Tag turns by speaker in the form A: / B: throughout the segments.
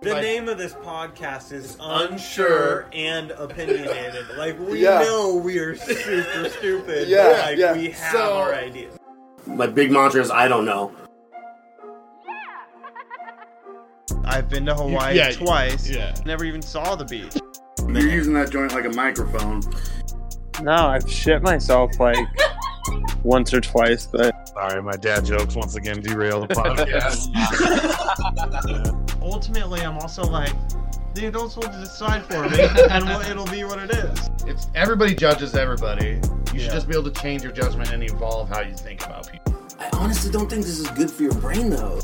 A: The
B: But-
A: name of this podcast is
B: Unsure.
A: Unsure and Opinionated. Like we
C: Yeah.
A: know we are super stupid.
C: Yeah,
A: but, like
C: yeah.
A: we have
B: So-
A: our ideas.
B: My big mantra is I don't know.
A: I've been to Hawaii
D: yeah,
A: twice.
D: yeah.
A: Never even saw the beach.
B: You're using that joint like a microphone.
E: No, I've shit myself like once or twice, but
D: Sorry, my dad jokes once again derail the podcast.
A: Ultimately, I'm also like, the adults will decide for me, and we'll- it'll be what it is.
D: it's everybody judges everybody. You
A: Yeah.
D: should just be able to change your judgment and evolve how you think about people.
B: I honestly don't think this is good for your brain though.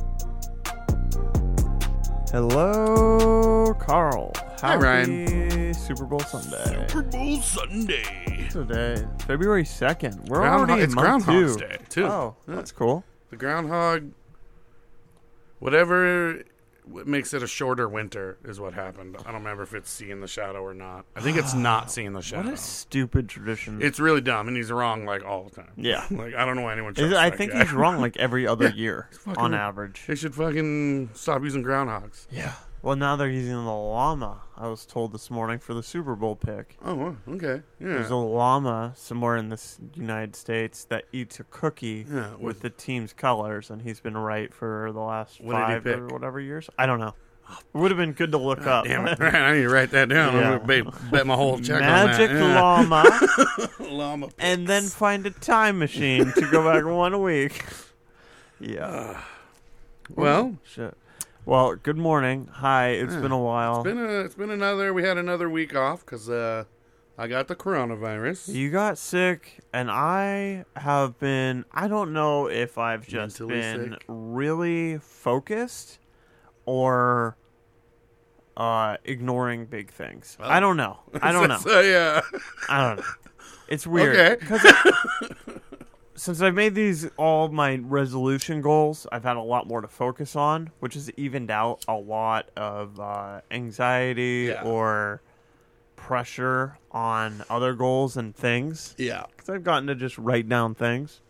E: hello, Carl.
D: Hi, Ryan.
E: Super Bowl Sunday.
D: Super Bowl Sunday.
E: Today, February second. We're
D: Groundhog-
E: already in
D: it's
E: month
D: Groundhog's
E: two.
D: Day, too.
E: Oh,
D: Yeah.
E: that's cool.
D: The groundhog, whatever what makes it a shorter winter is what happened. I don't remember if it's seeing the shadow or not. I think it's not seeing the shadow.
E: What a stupid tradition.
D: It's really dumb, and he's wrong like all the time.
E: Yeah.
D: like I don't know why anyone.
E: Is
D: Trusts
E: it- I think
D: guy.
E: he's wrong like every other year
D: fucking-
E: on average.
D: They should fucking stop using groundhogs.
E: Yeah. Well, now they're using the llama. I was told this morning for the Super Bowl pick.
D: Oh, okay. Yeah.
E: There's a llama somewhere in the United States that eats a cookie
D: Yeah,
E: with,
D: with-
E: the team's colors, and he's been right for the last
D: What
E: five or whatever years. I don't know. It would have been good to look ah, up.
D: Damn it! I need to write that down.
E: Yeah.
D: I'm gonna bet, bet my whole check
E: Magic
D: on that.
E: llama,
D: Yeah. llama.
E: and then find a time machine to go back one week. Yeah. Ah.
D: Well,
E: Shit. Well, good morning. Hi. It's
D: Yeah.
E: been a while.
D: it's been a, it's been another. We had another week off because uh, I got the coronavirus.
E: You got sick, and I have been. I don't know if I've just
D: Mentally
E: been
D: sick?
E: really focused or uh, ignoring big things.
D: Well,
E: I don't know. I don't know.
D: So yeah.
E: I don't know. It's weird.
D: Okay.
E: 'Cause it- since I've made these all my resolution goals, I've had a lot more to focus on, which has evened out a lot of uh, anxiety
D: Yeah.
E: or pressure on other goals and things
D: Yeah.
E: because I've gotten to just write down things.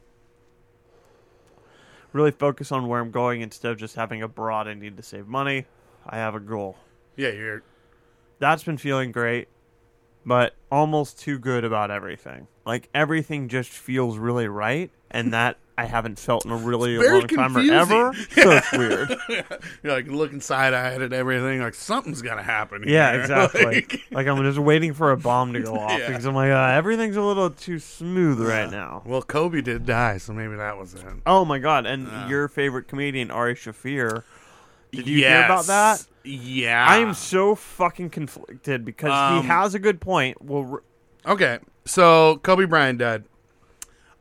E: Really focus on where I'm going instead of just having a broad I need to save money. I have a goal.
D: Yeah. You're.
E: That's been feeling great, but almost too good about everything. Like everything just feels really right, and that I haven't felt in a really long time or
D: confusing.
E: ever. So it's weird.
D: You're like looking side eyed at everything. Like something's gonna happen.
E: Yeah, exactly.
D: Like,
E: like I'm just waiting for a bomb to go off
D: Yeah.
E: because I'm like, uh, everything's a little too smooth right now.
D: well, Kobe did die, so maybe that was it.
E: Oh my god! And
D: Yeah.
E: your favorite comedian Ari Shaffir. Did you hear about that?
D: Yeah.
E: I am so fucking conflicted because
D: Um,
E: he has a good point. Well,
D: Okay. So Kobe Bryant died.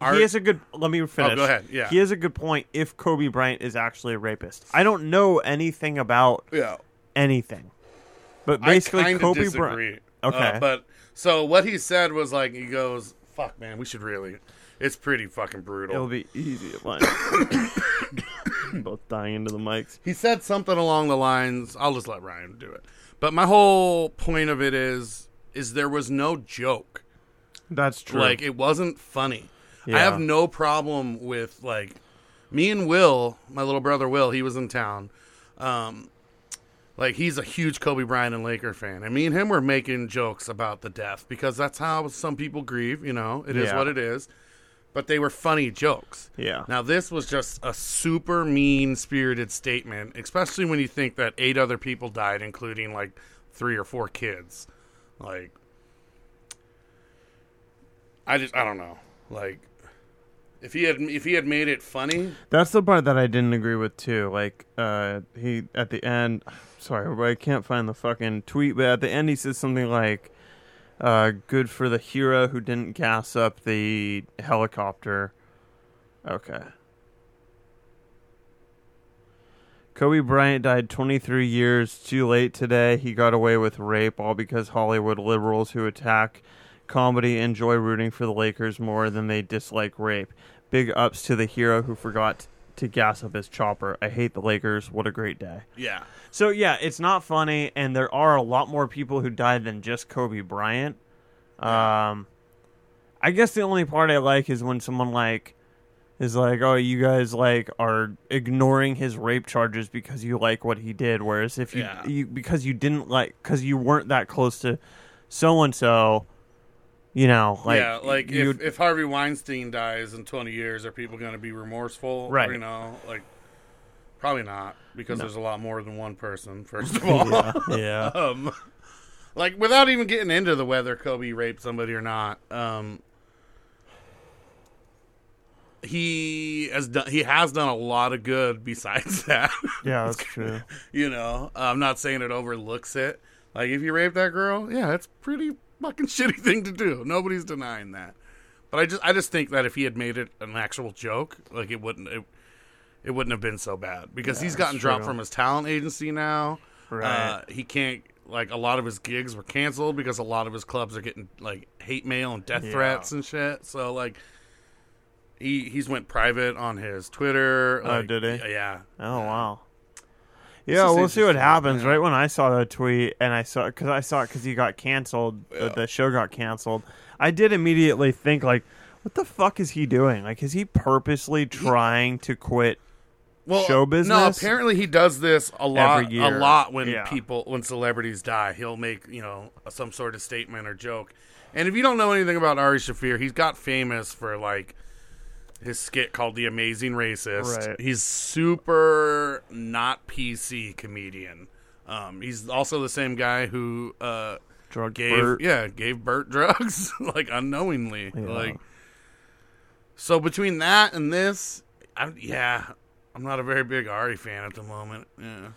D: Our-
E: he has a good. Let me finish.
D: Oh, go ahead, yeah.
E: he has a good point. If Kobe Bryant is actually a rapist, I don't know anything about
D: yeah.
E: anything, but basically Kobe. Bryant. Okay.
D: Uh, but so what he said was like he goes, "Fuck, man, we should really." It's pretty fucking brutal.
E: It'll be easy to find. Both dying into the mics.
D: he said something along the lines i'll just let ryan do it. But my whole point of it is is there was no joke.
E: That's true.
D: like it wasn't funny. I have no problem with like me and will my little brother will he was in town. Um like he's a huge kobe bryant and laker fan. And me and him were making jokes about the death because that's how some people grieve you know? It is
E: Yeah.
D: what it is but they were funny jokes
E: yeah.
D: now, this was just a super mean spirited statement, especially when you think that eight other people died, including like three or four kids. Like, I just, I don't know. Like, if he had, if he had made it funny,
E: That's the part that I didn't agree with too. Like, uh, he at the end. Sorry, but I can't find the fucking tweet, but at the end he says something like, uh, "Good for the hero who didn't gas up the helicopter." Okay. Kobe Bryant died 23 years too late today. He got away with rape, all because Hollywood liberals who attack comedy enjoy rooting for the Lakers more than they dislike rape. Big ups to the hero who forgot to gas up his chopper. I hate the Lakers. What a great day.
D: yeah,
E: So yeah, it's not funny, and there are a lot more people who died than just Kobe Bryant. Um, I guess the only part I like is when someone like is like, oh, you guys like are ignoring his rape charges because you like what he did. Whereas if you,
D: Yeah.
E: you because you didn't like because you weren't that close to so and so, you know, like
D: yeah, like if, if Harvey Weinstein dies in 20 years, are people going to be remorseful?
E: Right.
D: You know, like probably not because there's a lot more than one person. First of all,
E: yeah, yeah.
D: um, like without even getting into the whether Kobe raped somebody or not, um, he has done he has done a lot of good besides that.
E: Yeah, that's true.
D: you know, I'm not saying it overlooks it. Like if you rape that girl, yeah, it's pretty fucking shitty thing to do. Nobody's denying that. But I just I just think that if he had made it an actual joke, like it wouldn't it, it wouldn't have been so bad because he's gotten dropped from his talent agency now.
E: Right.
D: Uh, he can't like a lot of his gigs were canceled because a lot of his clubs are getting like hate mail and death
E: Yeah.
D: threats and shit. So like he he's went private on his Twitter.
E: Oh,
D: like,
E: did he?
D: Yeah.
E: Oh wow. Yeah, we'll see what happens. Right when I saw the tweet, and I saw because I saw it because he got canceled, the,
D: Yeah.
E: the show got canceled. I did immediately think like, what the fuck is he doing? Like, is he purposely trying to quit?
D: well,
E: show business?
D: No, apparently he does this a lot. A lot when
E: Yeah.
D: people when celebrities die, he'll make you know some sort of statement or joke. And if you don't know anything about Ari Shaffir, he's got famous for like his skit called "The Amazing Racist."
E: Right.
D: He's super not PC comedian. Um, he's also the same guy who uh,
E: Drug
D: gave
E: Bert?
D: yeah gave Bert drugs like unknowingly
E: Yeah.
D: like so between that and this I, yeah i'm not a very big ari fan at the moment yeah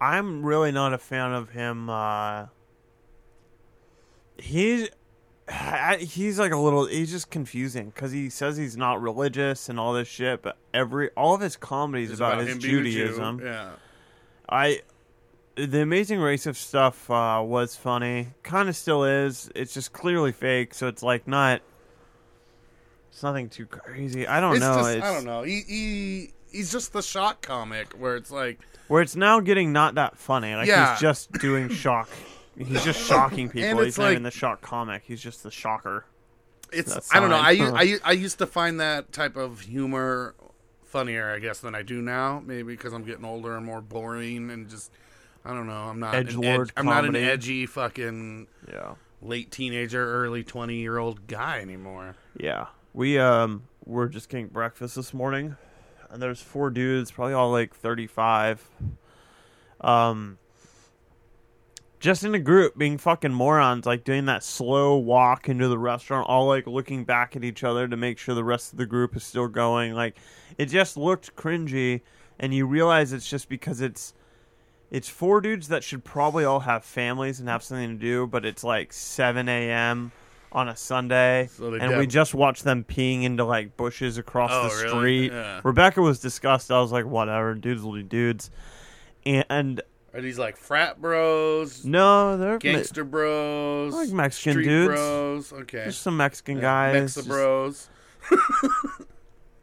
E: I'm really not a fan of him. Uh, he's I- he's like a little. He's just confusing because he says he's not religious and all this shit, but every all of his comedy is
D: It's
E: about, his
D: Jew.
E: Judaism.
D: yeah
E: I the amazing race of stuff uh, was funny, kind of still is. It's just clearly fake, so it's like not. It's nothing too crazy. I don't
D: it's
E: know.
D: just
E: it's,
D: i don't know he, he he's just the shock comic where it's like
E: Where it's now getting not that funny. Like
D: Yeah.
E: he's just doing shock. He's just shocking people. He's not
D: like-
E: even the shock comic. He's just the shocker.
D: it's i don't know I, I, I used to find that type of humor funnier i guess than i do now maybe because i'm getting older and more boring and just i don't know i'm not edge, i'm not an edgy fucking
E: Yeah.
D: late teenager early 20 year old guy anymore
E: Yeah. We um were just getting breakfast this morning and there's four dudes, probably all like 35. Um just in a group being fucking morons like doing that slow walk into the restaurant all like looking back at each other to make sure the rest of the group is still going. Like it just looked cringy and you realize it's just because it's it's four dudes that should probably all have families and have something to do but it's like 7 a.m on a sunday
D: So
E: and we just watched them peeing into like bushes across
D: Oh,
E: the
D: really?
E: street.
D: Yeah.
E: rebecca was disgusted. I was like whatever dudes will be dudes. And
D: Are these like frat bros,
E: no they're
D: gangster bros,
E: like Mexican
D: street
E: dudes.
D: bros? Okay,
E: Just some Mexican
D: Yeah,
E: guys,
D: Mexa bros.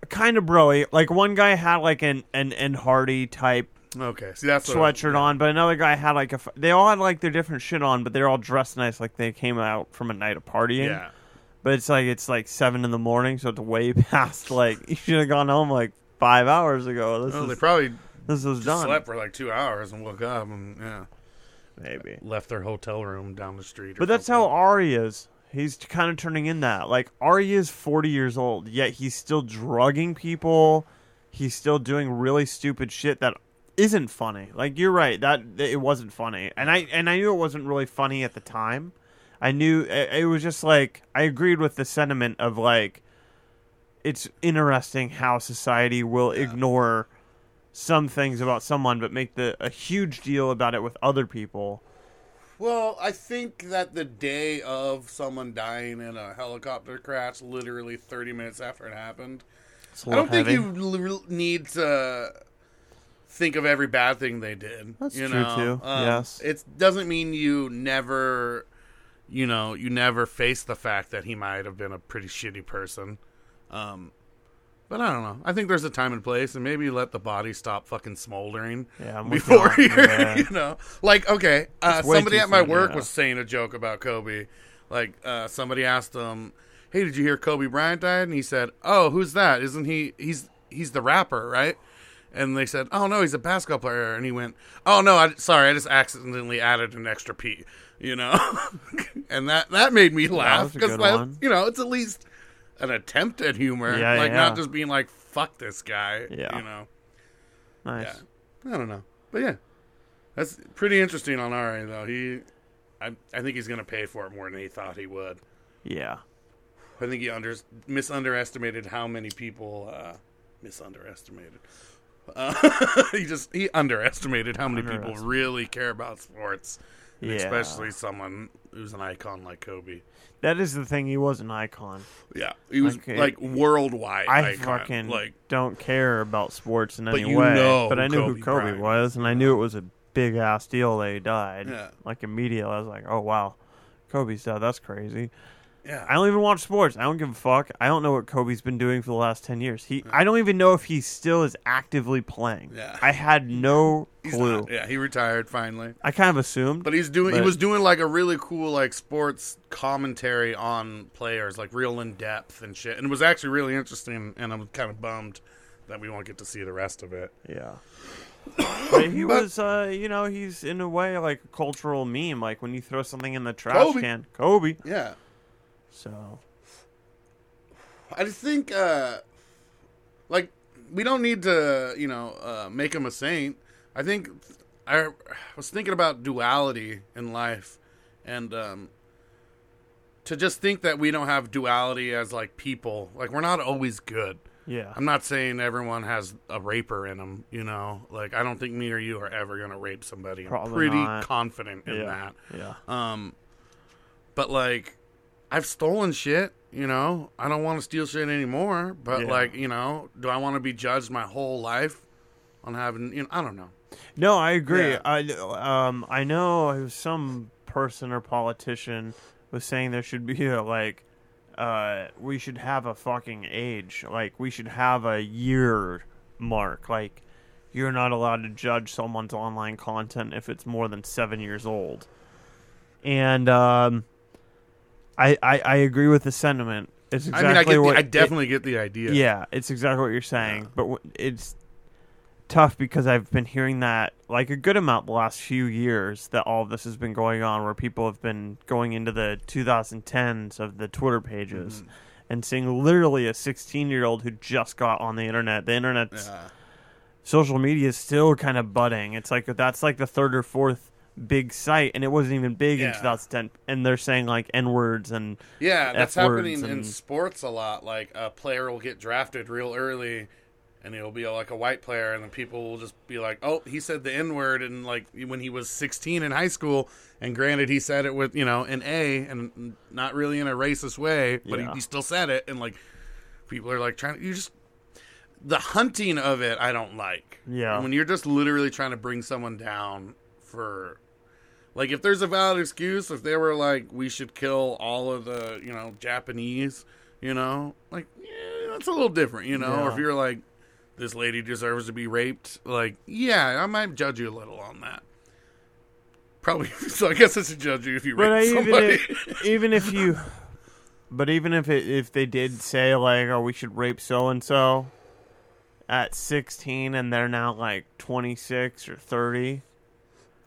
E: kind of broy. Like one guy had like an Ed Hardy type
D: Okay, see that's
E: sweatshirt on, but another guy had like a. They all had like their different shit on, but they're all dressed nice, like they came out from a night of partying.
D: Yeah,
E: But it's like it's like seven in the morning, so it's way past. Like you should have gone home like five hours ago. This
D: well, they
E: is
D: probably
E: this was done.
D: slept for like two hours and woke up and yeah,
E: Maybe.
D: left their hotel room down the street.
E: But that's how
D: something.
E: Ari is. He's kind of turning in that. Like Ari is 40 years old, yet he's still drugging people. He's still doing really stupid shit that isn't funny. Like you're right, that it wasn't funny. And I and I knew it wasn't really funny at the time. I knew it, it was just like I agreed with the sentiment of like it's interesting how society will ignore some things about someone but make the a huge deal about it with other people.
D: Well, I think that the day of someone dying in a helicopter crash, literally 30 minutes after it happened, I don't
E: little
D: think you l- need to think of every bad thing they did.
E: That's
D: you
E: true,
D: know?
E: too.
D: Um,
E: Yes.
D: it doesn't mean you never, you know, you never face the fact that he might have been a pretty shitty person. Um, but I don't know. I think there's a time and place, and maybe let the body stop fucking smoldering
E: Yeah,
D: before
E: you. Yeah.
D: you know, like okay. Uh, somebody at my work
E: yeah.
D: was saying a joke about Kobe. Like uh, somebody asked him, "Hey, did you hear Kobe Bryant died?" And he said, "Oh, who's that? Isn't he? He's he's the rapper, right?" And they said, "Oh no, he's a basketball player." And he went, "Oh no, I, sorry, I just accidentally added an extra P." You know, and that that made me laugh because you know it's at least an attempt at humor,
E: Yeah,
D: like
E: yeah.
D: not just being like "fuck this guy."
E: Yeah.
D: you know.
E: Nice.
D: Yeah, I don't know, but yeah, that's pretty interesting on our end though. He, I, I think he's gonna pay for it more than he thought he would.
E: Yeah.
D: I think he under misunderestimated how many people uh, misunderestimated. Uh, he just he underestimated how many people really care about sports,
E: Yeah.
D: especially someone who's an icon like Kobe.
E: That is the thing. He was an icon.
D: Yeah, he was
E: Okay.
D: like worldwide.
E: I
D: icon.
E: fucking
D: like
E: don't care about sports in any way.
D: know
E: but I knew
D: Kobe
E: who Kobe
D: Bryant
E: was, and I knew it was a big ass deal that he died.
D: Yeah.
E: Like immediately, I was like, "Oh wow, Kobe's dead. That's crazy."
D: Yeah,
E: I don't even watch sports. I don't give a fuck. I don't know what Kobe's been doing for the last ten years. He, I don't even know if he still is actively playing.
D: Yeah.
E: I had no
D: He's
E: clue.
D: not- yeah, he retired finally.
E: I kind of assumed,
D: But he's doing. he
E: But-
D: was doing like a really cool like sports commentary on players, like real in depth and shit. And it was actually really interesting. And I'm kind of bummed that we won't get to see the rest of it.
E: Yeah. But he
D: But-
E: was, uh, you know, he's in a way like a cultural meme. Like when you throw something in the trash
D: Kobe.
E: can, Kobe.
D: Yeah,
E: So
D: I just think uh, like we don't need to, you know, uh, make him a saint. I think I was thinking about duality in life, and um, to just think that we don't have duality as like people, like we're not always good.
E: yeah,
D: I'm not saying everyone has a raper in them, you know. Like I don't think me or you are ever gonna rape somebody. I'm pretty
E: not.
D: confident in
E: yeah,
D: that.
E: yeah,
D: Um, but like, I've stolen shit. You know, I don't want to steal shit anymore. But
E: Yeah.
D: like, you know, do I want to be judged my whole life on having? You know, I don't know.
E: No, I agree.
D: Yeah.
E: I um I know some person or politician was saying there should be a like uh we should have a fucking age. Like we should have a year mark. Like you're not allowed to judge someone's online content if it's more than 7 years old. And um I I, I agree with the sentiment. It's exactly
D: I mean, I get.
E: what
D: The, I
E: it-
D: definitely get the idea.
E: yeah, it's exactly what you're saying, but w- it's tough because I've been hearing that like a good amount the last few years that all of this has been going on, where people have been going into the 2010s of the Twitter pages
D: Mm-hmm.
E: and seeing literally a 16 year old who just got on the internet. The internet's
D: Yeah.
E: social media is still kind of budding. It's like that's like the third or fourth big site, and it wasn't even big in 2010. And they're saying like n words and
D: Yeah, that's happening in sports a lot. Like a player will get drafted real early, and he'll be like a white player, and then people will just be like, "Oh, he said the N word," and like when he was 16 in high school, and granted he said it with you know an A and not really in a racist way, but
E: Yeah.
D: he, he still said it, and like people are like trying to you just the hunting of it. I don't like.
E: Yeah.
D: when you're just literally trying to bring someone down for like if there's a valid excuse, if they were like, we should kill all of the, you know, Japanese, you know, like yeah, that's a little different, you know. Or if you're like, this lady deserves to be raped, like, yeah, I might judge you a little on that. Probably. So I guess I should judge you if you
E: But uh,
D: rape
E: even
D: somebody.
E: if, even if you, but even if it, if they did say like, oh, we should rape so and so at sixteen, and they're now like twenty six or thirty,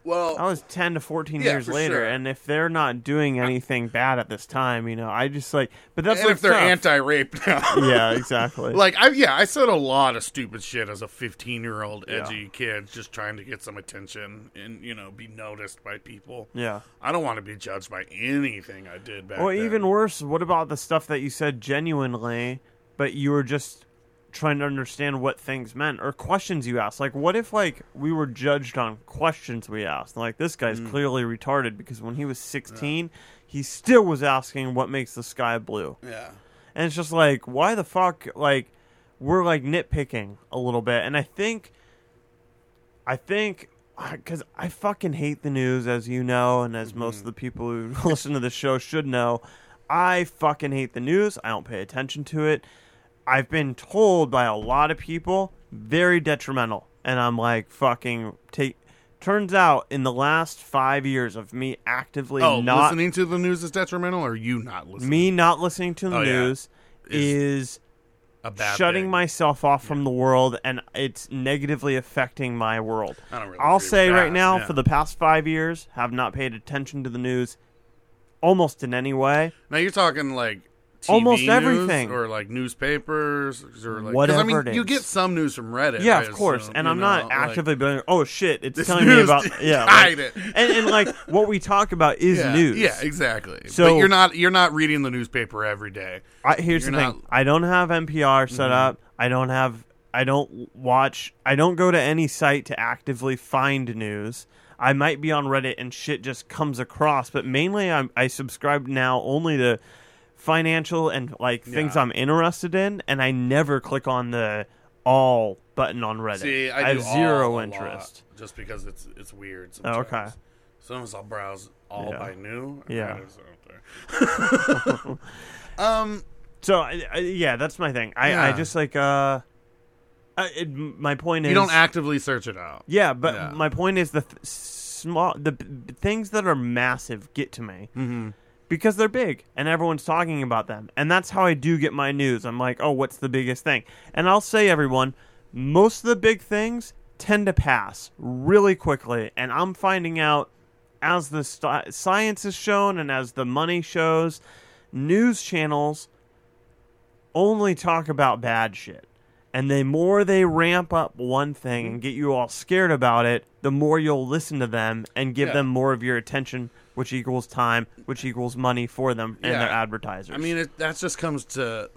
D: well,
E: that was ten to fourteen
D: Yeah,
E: years later.
D: sure.
E: And if they're not doing anything bad at this time, you know, I just like, but that's
D: and
E: like
D: if they're
E: tough.
D: anti-rape now,
E: yeah, exactly.
D: like I yeah, I said a lot of stupid shit as a 15 year old
E: Yeah.
D: edgy kid, just trying to get some attention and you know be noticed by people.
E: yeah.
D: I don't want to be judged by anything I did back
E: Or
D: then.
E: even worse, what about the stuff that you said genuinely, but you were just trying to understand what things meant or questions you asked? Like, what if like we were judged on questions we asked? Like, this guy's
D: Mm.
E: clearly retarded because when he was sixteen, he still was asking what makes the sky blue,
D: yeah,
E: and it's just like, why the fuck? Like, we're like nitpicking a little bit, and I think, I think. Because I fucking hate the news, as you know, and as most of the people who listen to the show should know. I fucking hate the news. I don't pay attention to it. I've been told by a lot of people very detrimental, and I'm like fucking take Turns out, in the last five years of me actively
D: Oh,
E: not
D: listening to the news is detrimental, or you not listening?
E: me not listening to the
D: Oh, yeah.
E: news is
D: a bad
E: shutting
D: thing.
E: myself off from the world, and it's negatively affecting my world.
D: I don't really
E: I'll say right
D: that,
E: now,
D: yeah.
E: for the past five years, have not paid attention to the news almost in any way.
D: Now you're talking like TV
E: Almost everything.
D: or like newspapers or like
E: Whatever
D: I mean, you get some news from Reddit.
E: Yeah, of course. And I'm
D: know,
E: not
D: like-
E: actively being, oh shit, it's telling me about yeah,
D: hide
E: like-
D: it.
E: and, and like what we talk about is
D: yeah,
E: news.
D: Yeah, exactly.
E: So-
D: but you're not you're not reading the newspaper every day.
E: I, here's
D: You're
E: the thing:
D: not- Mm-hmm.
E: I don't have NPR set up. I don't have. I don't watch. I don't go to any site to actively find news. I might be on Reddit and shit just comes across, but mainly I'm, I subscribe now only to financial and like things
D: Yeah.
E: I'm interested in, and I never click on the all button on Reddit.
D: See, I,
E: have
D: do
E: zero
D: all a
E: interest.
D: lot, just because it's it's weird.
E: Oh,
D: Sometimes.
E: okay.
D: Sometimes I'll browse all
E: Yeah.
D: by new.
E: Yeah.
D: Reddit's out there. um.
E: So I, I, yeah, that's my thing. I, I
D: Yeah.
E: just like uh, I, it, my point is
D: You don't actively search it out.
E: Yeah, but
D: Yeah.
E: my point is the th- small the b- things that are massive get to me
D: Mm-hmm.
E: Because they're big and everyone's talking about them, and that's how I do get my news. I'm like, oh, what's the biggest thing? And I'll say, everyone, most of the big things tend to pass really quickly, and I'm finding out as the st- science is shown and as the money shows, news channels only talk about bad shit. And the more they ramp up one thing and get you all scared about it, the more you'll listen to them and give
D: Yeah.
E: them more of your attention, which equals time, which equals money for them and
D: Yeah.
E: their advertisers.
D: I mean, it, that just comes to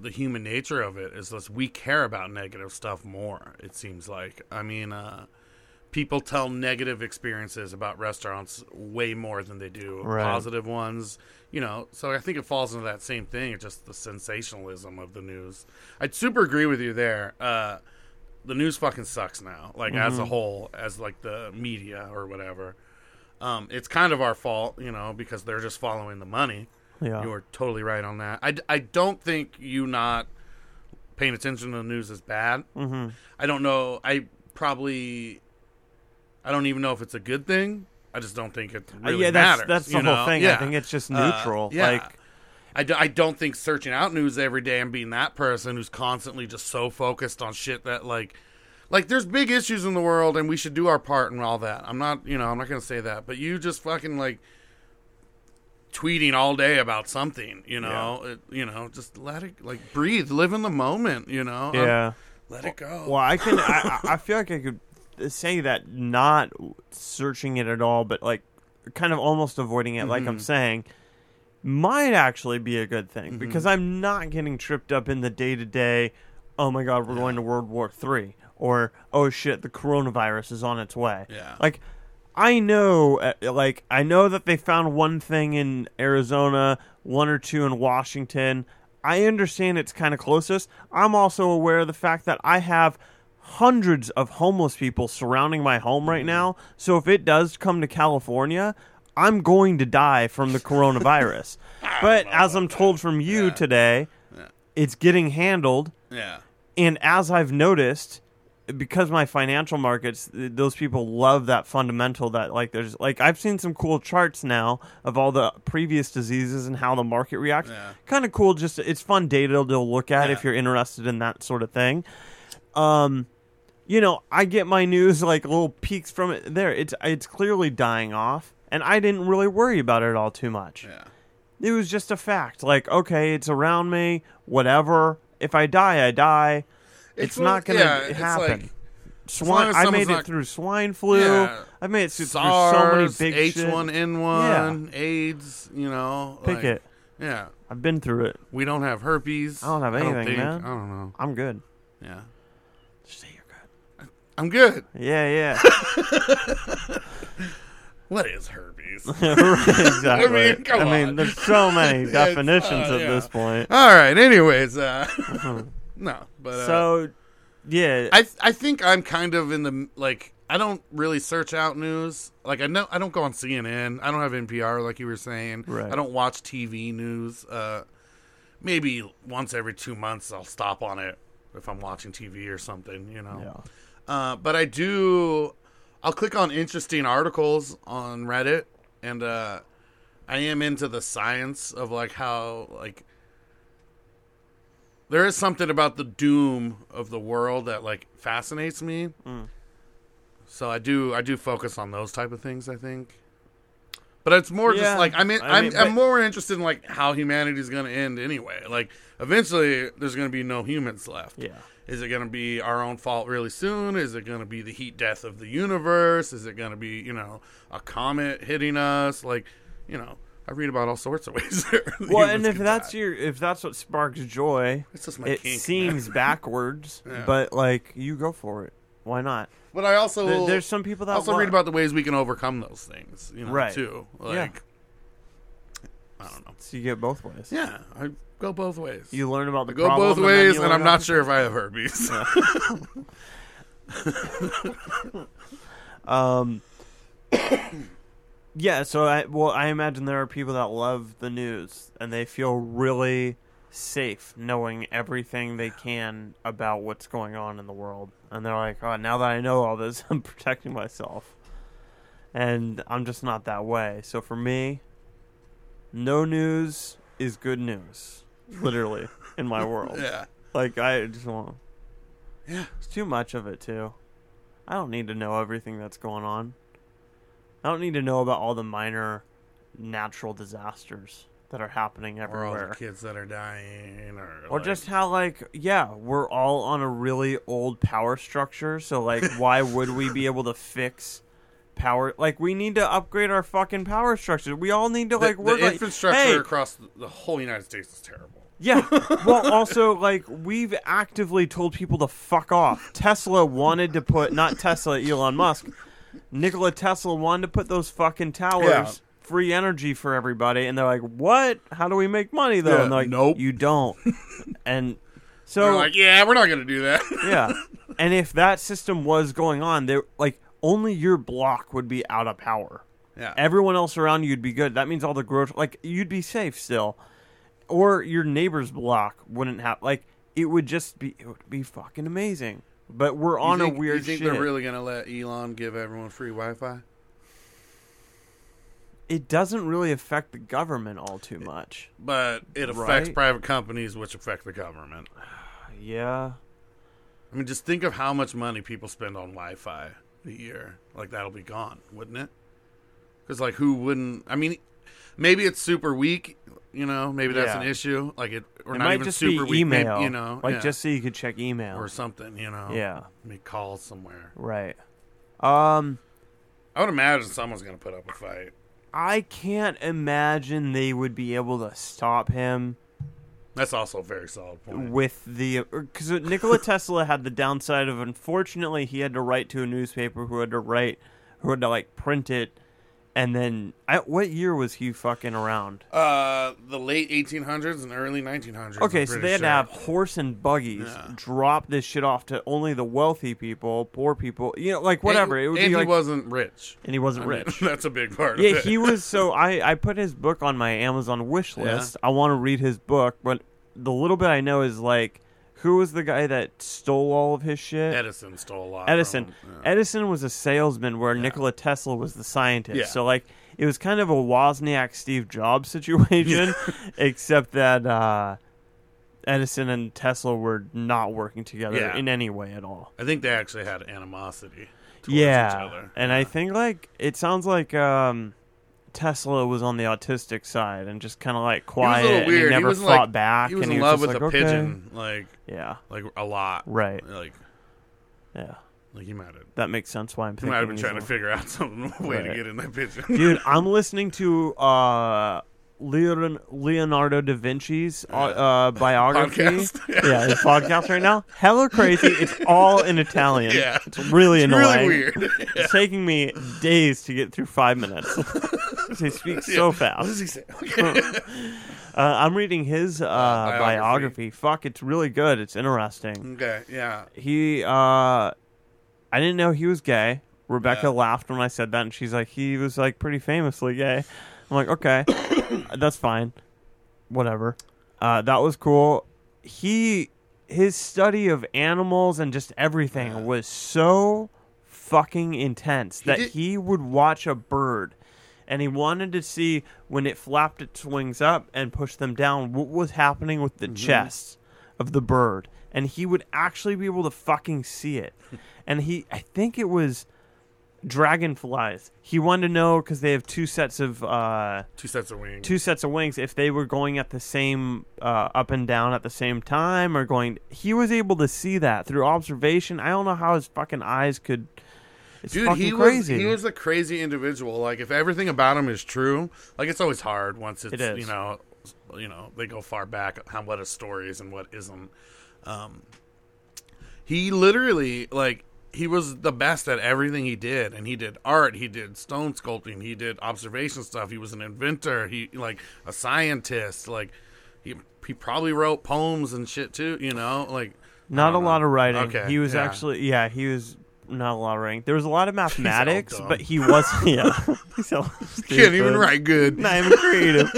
D: the human nature of it. Is that we care about negative stuff more. It seems like. I mean, uh, people tell negative experiences about restaurants way more than they do
E: Right.
D: positive ones. You know, so I think it falls into that same thing. It's just the sensationalism of the news. I'd super agree with you there. Uh, the news fucking sucks now. Like as
E: Mm-hmm.
D: a whole, as like the media or whatever. Um, it's kind of our fault, you know, because they're just following the money.
E: Yeah.
D: You are totally right on that. I, I don't think you not paying attention to the news is bad.
E: mm-hmm.
D: I don't know. I probably. I don't even know if it's a good thing. I just don't think it really
E: Uh, yeah, that's
D: matters.
E: that's the
D: you
E: whole thing.
D: Yeah.
E: I think it's just
D: Uh,
E: neutral.
D: yeah.
E: Like,
D: I, d- I don't think searching out news every day and being that person who's constantly just so focused on shit that like like there's big issues in the world and we should do our part and all that. I'm not, you know, I'm not going to say that, but you just fucking like tweeting all day about something, you know, it, you know, just let it like breathe, live in the moment, you know. Um,
E: yeah.
D: let it go.
E: Well, I can. I, I feel like I could say that not searching it at all, but like kind of almost avoiding it, like
D: Mm-hmm.
E: I'm saying, might actually be a good thing
D: Mm-hmm.
E: because I'm not getting tripped up in the day to day. Oh my God, we're going to World War Three, or oh shit, the coronavirus is on its way.
D: Yeah.
E: Like. I know, uh, like I know that they found one thing in Arizona, one or two in Washington. I understand it's kind of closest. I'm also aware of the fact that I have hundreds of homeless people surrounding my home right now. So if it does come to California, I'm going to die from the coronavirus. but as I'm told from you
D: Yeah.
E: today,
D: Yeah.
E: it's getting handled.
D: yeah.
E: And as I've noticed, because my financial markets, those people love that fundamental that like there's like I've seen some cool charts now of all the previous diseases and how the market reacts.
D: Yeah.
E: Kind of cool. Just it's fun data to look at
D: Yeah.
E: if you're interested in that sort of thing. Um, you know, I get my news like little peaks from it there. It's it's clearly dying off, and I didn't really worry about it all too much
D: Yeah.
E: it was just a fact. Like, okay, it's around me, whatever. If I die, I die. It's,
D: It's
E: not gonna
D: yeah, it's
E: happen.
D: like-
E: swine. I made it
D: not-
E: through swine flu.
D: Yeah.
E: I made it through, through so many big shit.
D: H1N1, AIDS, you know.
E: Pick
D: like,
E: it.
D: Yeah.
E: I've been through it.
D: We don't have herpes.
E: I don't have anything,
D: think.
E: man.
D: I don't know.
E: I'm good.
D: Yeah.
E: Just say you're good.
D: I'm good.
E: Yeah, yeah.
D: What is herpes?
E: exactly.
D: I mean, come
E: I mean, there's so many definitions
D: uh,
E: at
D: yeah.
E: this point.
D: All right. Anyways, uh, no, but uh,
E: So, yeah.
D: I I think I'm kind of in the like I don't really search out news. Like I know I don't go on CNN. I don't have NPR like you were saying.
E: Right.
D: I don't watch TV news. Uh, maybe once every two months I'll stop on it if I'm watching TV or something. You know.
E: yeah.
D: Uh, but I do I'll click on interesting articles on Reddit, and uh, I am into the science of like how like there is something about the doom of the world that like fascinates me. Mm. So I do I do focus on those type of things. I think, but it's more
E: Yeah,
D: just like I mean
E: I mean,
D: I'm more interested in like how humanity's going to end anyway. Like eventually there's going to be no humans left.
E: Yeah.
D: Is it going to be our own fault really soon? Is it going to be the heat death of the universe? Is it going to be, you know, a comet hitting us? Like, you know, I read about all sorts of ways
E: Well, and if that's
D: die.
E: your if that's what sparks joy,
D: It's just my
E: it
D: kink,
E: seems
D: man.
E: backwards,
D: Yeah.
E: but like you go for it. Why not?
D: But I also
E: There- there's some people that
D: also
E: want-
D: read about the ways we can overcome those things, you know,
E: Right.
D: too.
E: Yeah.
D: Like, I don't know.
E: So you get both ways.
D: Yeah, I go both ways.
E: You learn about the
D: I go both ways,
E: you
D: and I'm not sure if I have herpes.
E: Um. Yeah. So I well, I imagine there are people that love the news and they feel really safe knowing everything they can about what's going on in the world, and they're like, "Oh, now that I know all this, I'm protecting myself." And I'm just not that way. So for me, no news is good news, literally in my world.
D: yeah.
E: Like I just want.
D: Yeah.
E: It's too much of it too. I don't need to know everything that's going on. I don't need to know about all the minor natural disasters that are happening everywhere.
D: Or all the kids that are dying, or
E: Or
D: like-
E: just how like yeah, we're all on a really old power structure, so like why would we be able to fix power like we need to upgrade our fucking power structure. We all need to like
D: the
E: work like,
D: infrastructure
E: hey,
D: across the- the whole United States is terrible.
E: Yeah. Well, also, like, we've actively told people to fuck off. Tesla wanted to put, not Tesla, Elon Musk, Nikola Tesla wanted to put those fucking towers,
D: Yeah.
E: free energy for everybody. And they're like, what? How do we make money, though?
D: Yeah,
E: and they're like,
D: nope.
E: You don't. and so,
D: They're like, yeah, we're not going to do that.
E: yeah. And if that system was going on, there, like, only your block would be out of power.
D: yeah.
E: Everyone else around you'd be good. That means all the growth, like you'd be safe still, or your neighbor's block wouldn't have. Like it would just be, it would be fucking amazing. But we're on
D: think-
E: a weird
D: You think
E: shit.
D: they're really going to let Elon give everyone free Wi-Fi?
E: it doesn't really affect the government all too much.
D: But it affects
E: Right.
D: private companies, which affect the government.
E: Yeah,
D: I mean, just think of how much money people spend on Wi-Fi a year. Like that'll be gone, wouldn't it? Because like, who wouldn't? I mean, maybe it's super weak. You know, maybe that's
E: Yeah.
D: an issue. Like it, or
E: it
D: not
E: might
D: even
E: just
D: super
E: be
D: weak. maybe,
E: email.
D: you know,
E: like
D: yeah.
E: just so you could check email.
D: or something. You know,
E: yeah,
D: make calls somewhere.
E: right. Um,
D: I would imagine someone's gonna put up a fight.
E: I can't imagine they would be able to stop him
D: That's also a very solid point.
E: with the because Nikola Tesla had the downside of unfortunately he had to write to a newspaper who had to write who had to like print it and then I, what year was he fucking around?
D: Uh, the late 1800s and early 1900s.
E: Okay,
D: I'm
E: so they had to have horse and buggies
D: Yeah.
E: drop this shit off to only the wealthy people, poor people, you know, like whatever.
D: And,
E: it would
D: and
E: be
D: he
E: like,
D: wasn't rich.
E: and he wasn't
D: I mean,
E: rich.
D: that's a big part.
E: yeah,
D: of it.
E: he was. So I I put his book on my Amazon wish
D: Yeah.
E: list. I want to read his book, but the little bit I know is like, who was the guy that stole all of his shit?
D: Edison stole a lot.
E: Edison.
D: Yeah.
E: Edison was a salesman, where Nikola Tesla was the scientist.
D: Yeah.
E: So like, it was kind of a Wozniak Steve Jobs situation, except that uh, Edison and Tesla were not working together
D: Yeah.
E: in any way at all.
D: I think they actually had animosity. Towards
E: yeah,
D: each other.
E: and I think like it sounds like um, Tesla was on the autistic side and just kind of like quiet.
D: he was a little
E: and
D: weird.
E: he never
D: was
E: fought
D: like,
E: back.
D: He was
E: and
D: in
E: he
D: love with
E: just
D: a
E: okay.
D: pigeon, like
E: Yeah,
D: like a lot.
E: right.
D: Like
E: Yeah,
D: like he might have.
E: that makes sense. Why I'm
D: He might have been trying to figure out some way to get in that pigeon.
E: dude i'm listening to uh leonardo da vinci's uh, uh biography
D: Podcast?
E: yeah his podcast right now hella crazy it's all in italian
D: Yeah.
E: it's really
D: It's
E: annoying
D: really weird.
E: it's taking me days to get through five minutes he speaks so
D: What
E: fast
D: does he say? Okay.
E: uh, i'm reading his uh,
D: biography.
E: biography fuck it's really good it's interesting
D: okay. Yeah.
E: he uh i didn't know he was gay rebecca
D: Yeah.
E: laughed when i said that and she's like he was like pretty famously gay i'm like okay that's fine. Whatever. Uh that was cool. He his study of animals and just everything was so fucking intense that
D: did-
E: he would watch a bird and he wanted to see when it flapped its wings up and pushed them down what was happening with the
D: Mm-hmm.
E: chest of the bird. And he would actually be able to fucking see it. And he i think it was dragonflies he wanted to know because they have two sets of uh
D: Two sets of wings.
E: two sets of wings if they were going at the same uh, up and down at the same time or going he was able to see that through observation i don't know how his fucking eyes could it's
D: Dude,
E: fucking
D: he
E: crazy
D: was he was a crazy individual. Like if everything about him is true, like it's always hard once it's
E: It is.
D: you know you know they go far back how what his story is and what isn't. Um, he literally like he was the best at everything he did, and he did art, he did stone sculpting, he did observation stuff. He was an inventor, he like a scientist, like he he probably wrote poems and shit too. You know, like
E: not a
D: know.
E: lot of writing
D: Okay,
E: he was
D: yeah.
E: actually yeah he was not a lot of writing there was a lot of mathematics but he was yeah he's
D: can't even write good.
E: not even creative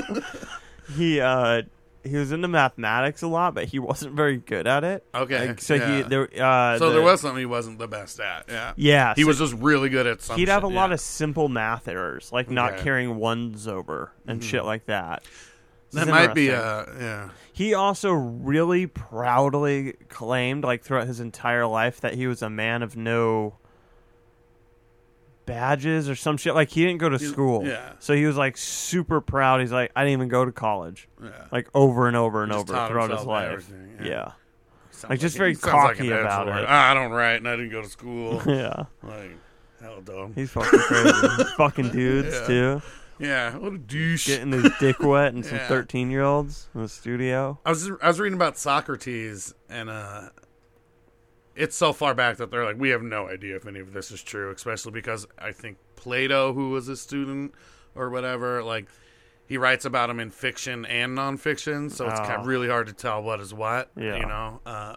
E: he uh he was into mathematics a lot but he wasn't very good at it
D: Okay,
E: Like, so he there uh
D: So
E: the-
D: there was something he wasn't the best at. Yeah.
E: yeah
D: He
E: so
D: was just really good at something.
E: he'd have a lot of simple math errors, like not
D: Okay.
E: carrying ones over and shit like that. This
D: That might be
E: interesting.
D: uh yeah.
E: He also really proudly claimed, like throughout his entire life, that he was a man of no badges or some shit. Like he didn't go to school,
D: yeah.
E: So he was like super proud. He's like, I didn't even go to college,
D: Yeah.
E: like over and over and
D: Just
E: over
D: taught
E: throughout his
D: himself
E: life.
D: everything,
E: Yeah,
D: yeah. Sounds
E: Like, just very
D: sounds
E: cocky
D: an
E: about it.
D: Ah, I don't write and I didn't go to school.
E: yeah.
D: like hell dumb.
E: He's fucking crazy. fucking dudes
D: Yeah.
E: too,
D: Yeah, what a douche.
E: getting his dick wet and some
D: Yeah.
E: thirteen year olds in the studio.
D: I was I was reading about Socrates and uh it's so far back that they're like we have no idea if any of this is true, especially because I think Plato, who was a student or whatever, like he writes about him in fiction and nonfiction, so it's kind
E: Oh.
D: of really hard to tell what is what.
E: Yeah.
D: you know. Uh,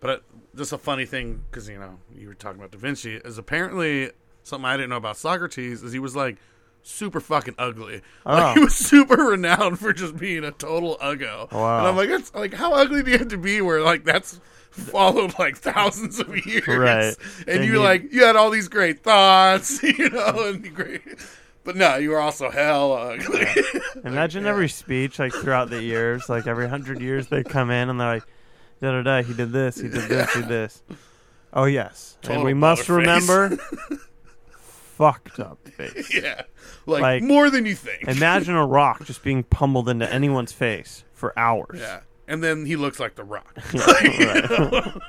D: but it, just a funny thing because you know you were talking about Da Vinci is apparently something I didn't know about Socrates is he was like super fucking ugly. Like
E: Oh.
D: he was super renowned for just being a total uggo.
E: Wow.
D: And I'm like, it's like how ugly do you have to be where like that's followed like thousands of years,
E: Right.
D: And
E: Then
D: you
E: you-
D: like you had all these great thoughts, you know, and great. But no, you were also hell ugly.
E: Imagine every speech like throughout the years, like every hundred years they come in and they're like, da da da, he did this, he did this, he did this. Oh yes, and we must remember, fucked up face.
D: yeah, like,
E: Like-
D: more than you think.
E: Imagine a rock just being pummeled into anyone's face for hours.
D: yeah, and then he looks like the Rock.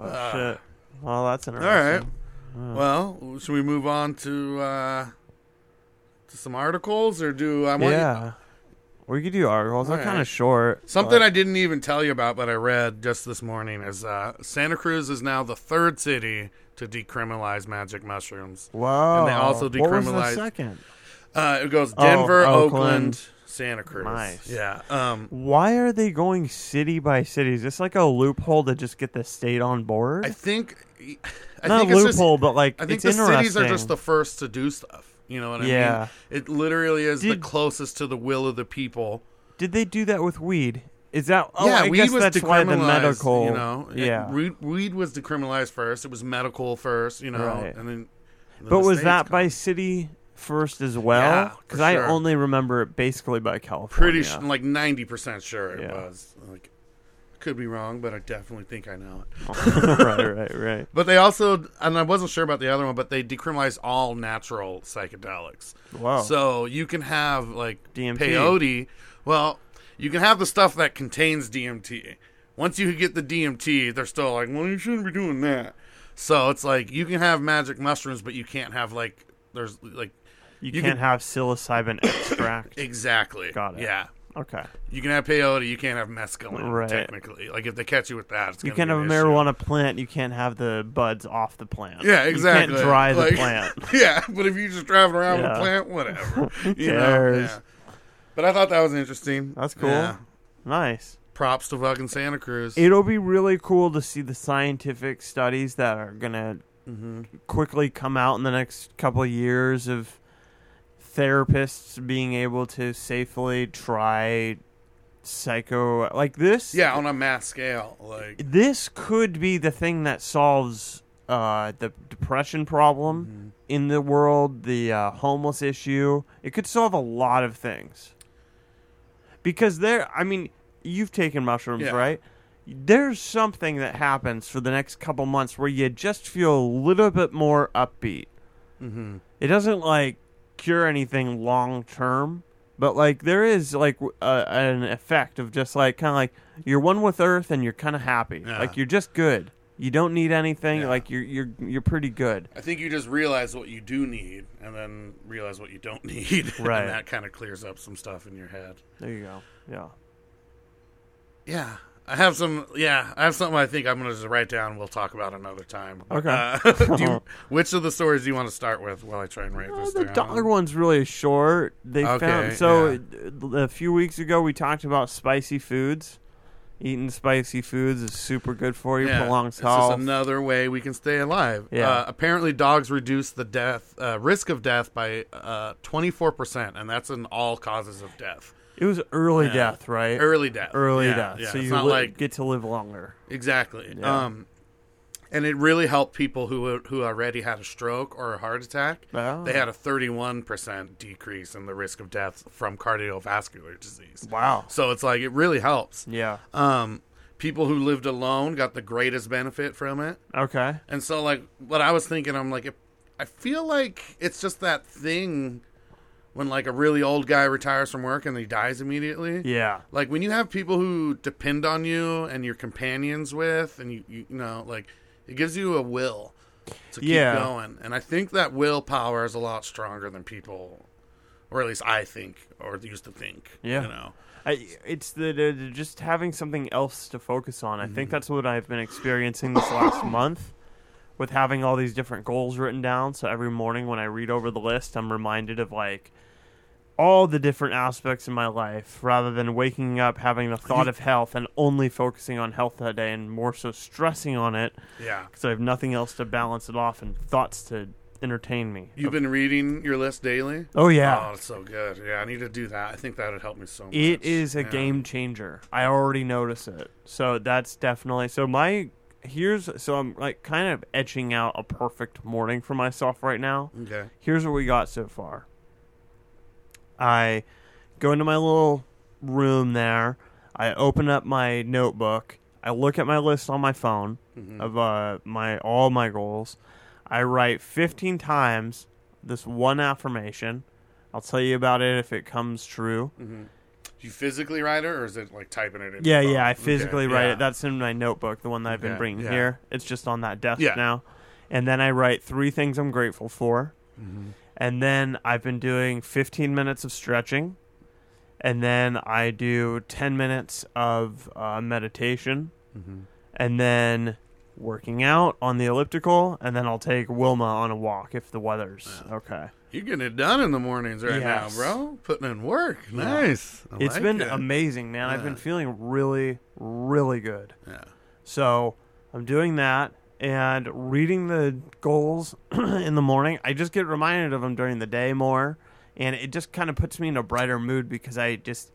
E: Oh shit. Well, that's
D: All
E: interesting.
D: right. Well, should we move on to uh to some articles, or do I want you-
E: Yeah. We could do articles. They're
D: All
E: kind of short.
D: Something
E: but-
D: I didn't even tell you about, but I read just this morning is uh, Santa Cruz is now the third city to decriminalize magic mushrooms.
E: Wow.
D: and they also
E: What was the
D: decriminalized-
E: second?
D: Uh, it goes Denver,
E: Oh,
D: Oakland,
E: Oakland.
D: Santa Cruz.
E: Nice.
D: Yeah. Um,
E: Why are they going city by city? Is this like a loophole to just get the state on board?
D: I think. I
E: Not
D: think
E: a
D: it's just-
E: loophole, but like
D: I think
E: it's
D: the
E: interesting.
D: cities are just the first to do stuff. You know what I
E: Yeah.
D: mean? It literally is the closest to the will of the people.
E: Did they do that with weed? Is that? Oh,
D: yeah,
E: I
D: weed
E: guess
D: was
E: that's why the
D: decriminalized,
E: medical.
D: You know, It-
E: yeah.
D: weed, weed was decriminalized first. It was medical first. You know,
E: Right.
D: and then. and then
E: but
D: the
E: was that
D: come.
E: by city first as well?
D: For
E: Because I
D: sure.
E: only remember it basically by California.
D: pretty sh- like ninety percent sure it
E: Yeah.
D: was. Like, could be wrong, but I definitely think I know it.
E: right, right, right.
D: But they also, and I wasn't sure about the other one, but they decriminalized all natural psychedelics.
E: Wow.
D: So you can have like
E: DMT.
D: peyote. Well, you can have the stuff that contains DMT. Once you get the DMT, they're still like, well, you shouldn't be doing that. So it's like you can have magic mushrooms, but you can't have like there's like
E: you,
D: you
E: can't
D: could-
E: have psilocybin extract.
D: exactly.
E: Got it.
D: Yeah.
E: Okay.
D: You can have peyote, you can't have mescaline,
E: Right.
D: technically. Like if they catch you with that, it's
E: You can't have a
D: issue.
E: marijuana plant. You can't have the buds off the plant.
D: Yeah, exactly.
E: You can't dry the plant.
D: Yeah, but if you're just driving around with a plant, whatever.
E: Who
D: You know,
E: cares?
D: yeah. But I thought that was interesting.
E: That's cool.
D: Yeah.
E: Nice.
D: Props to fucking Santa Cruz.
E: It'll be really cool to see the scientific studies that are gonna
D: Mm-hmm.
E: quickly come out in the next couple of years of therapists being able to safely try psycho like this.
D: Yeah, on a mass scale. Like
E: this could be the thing that solves uh, the depression problem in the world, the uh, homeless issue. It could solve a lot of things. Because there, I mean, you've taken mushrooms,
D: Yeah.
E: right? There's something that happens for the next couple months where you just feel a little bit more upbeat.
D: Mm-hmm.
E: It doesn't like cure anything long term, but like there is like w- uh, an effect of just like kind of like you're one with Earth and you're kind of happy.
D: Yeah.
E: Like you're just good. You don't need anything.
D: Yeah.
E: Like you're you're you're pretty good.
D: I think you just realize what you do need, and then realize what you don't need,
E: Right.
D: and that kind of clears up some stuff in your head.
E: There you go. Yeah.
D: Yeah, I have some. Yeah, I have something. I think I'm gonna just write down. We'll talk about another time.
E: Okay.
D: Uh, do you, which of the stories do you want to start with while I try and write
E: Uh,
D: this
E: the
D: down?
E: dog one's really short. They
D: Okay,
E: found so
D: yeah.
E: uh, a few weeks ago we talked about spicy foods. Eating spicy foods is super good for you.
D: Yeah,
E: Prolongs
D: it's
E: health.
D: another way we can stay alive.
E: Yeah.
D: Uh, apparently, dogs reduce the death uh, risk of death by twenty four percent, and that's in all causes of death.
E: It was early
D: Yeah.
E: death, right?
D: Early death.
E: Early
D: Yeah,
E: death.
D: yeah.
E: So
D: it's
E: you
D: not
E: li-
D: like
E: get to live longer.
D: Exactly. Um, and it really helped people who who already had a stroke or a heart attack.
E: Oh.
D: They had a 31% decrease in the risk of death from cardiovascular disease.
E: Wow.
D: So it's like it really helps.
E: Yeah.
D: Um, people who lived alone got the greatest benefit from it.
E: Okay.
D: And so like what I was thinking, I'm like, I feel like it's just that thing when like a really old guy retires from work and he dies immediately.
E: Yeah.
D: Like when you have people who depend on you and your companions with, and you, you, you know, like it gives you a will to keep
E: Yeah.
D: going. And I think that willpower is a lot stronger than people, or at least I think, or used to think.
E: Yeah.
D: You know.
E: I, it's the, the, the- just having something else to focus on. I
D: Mm-hmm.
E: think that's what I've been experiencing this last month with having all these different goals written down. So every morning when I read over the list, I'm reminded of like all the different aspects in my life rather than waking up having the thought of health and only focusing on health that day and more so stressing on it
D: Yeah.
E: because I have nothing else to balance it off and thoughts to entertain me.
D: You've been reading your list daily.
E: oh yeah.
D: Oh, it's so good. Yeah, I need to do that. I think that would help me so much.
E: It is a
D: Yeah.
E: game changer. I already notice it. So that's definitely so my here's so I'm like kind of etching out a perfect morning for myself right now.
D: Okay.
E: Here's what we got so far. I go into my little room there. I open up my notebook. I look at my list on my phone
D: Mm-hmm.
E: of uh, my all my goals. I write 15 times this one affirmation. I'll tell you about it if it comes true.
D: Do you physically write it, or is it like typing it in?
E: Yeah, yeah, I
D: Okay,
E: physically write
D: yeah.
E: it. That's in my notebook, the one that I've been
D: Okay,
E: bringing
D: yeah.
E: here. It's just on that desk
D: Yeah.
E: now. And then I write three things I'm grateful for.
D: Mm-hmm.
E: And then I've been doing 15 minutes of stretching. And then I do 10 minutes of uh, meditation.
D: Mm-hmm.
E: And then working out on the elliptical. And then I'll take Wilma on a walk if the weather's okay.
D: You're getting it done in the mornings right
E: Yes.
D: now, bro. Putting in work. Nice. I
E: It's
D: like
E: been
D: it.
E: amazing, man. I've been feeling really, really good.
D: Yeah.
E: So I'm doing that and reading the goals in the morning. I just get reminded of them during the day more, and it just kind of puts me in a brighter mood because I just.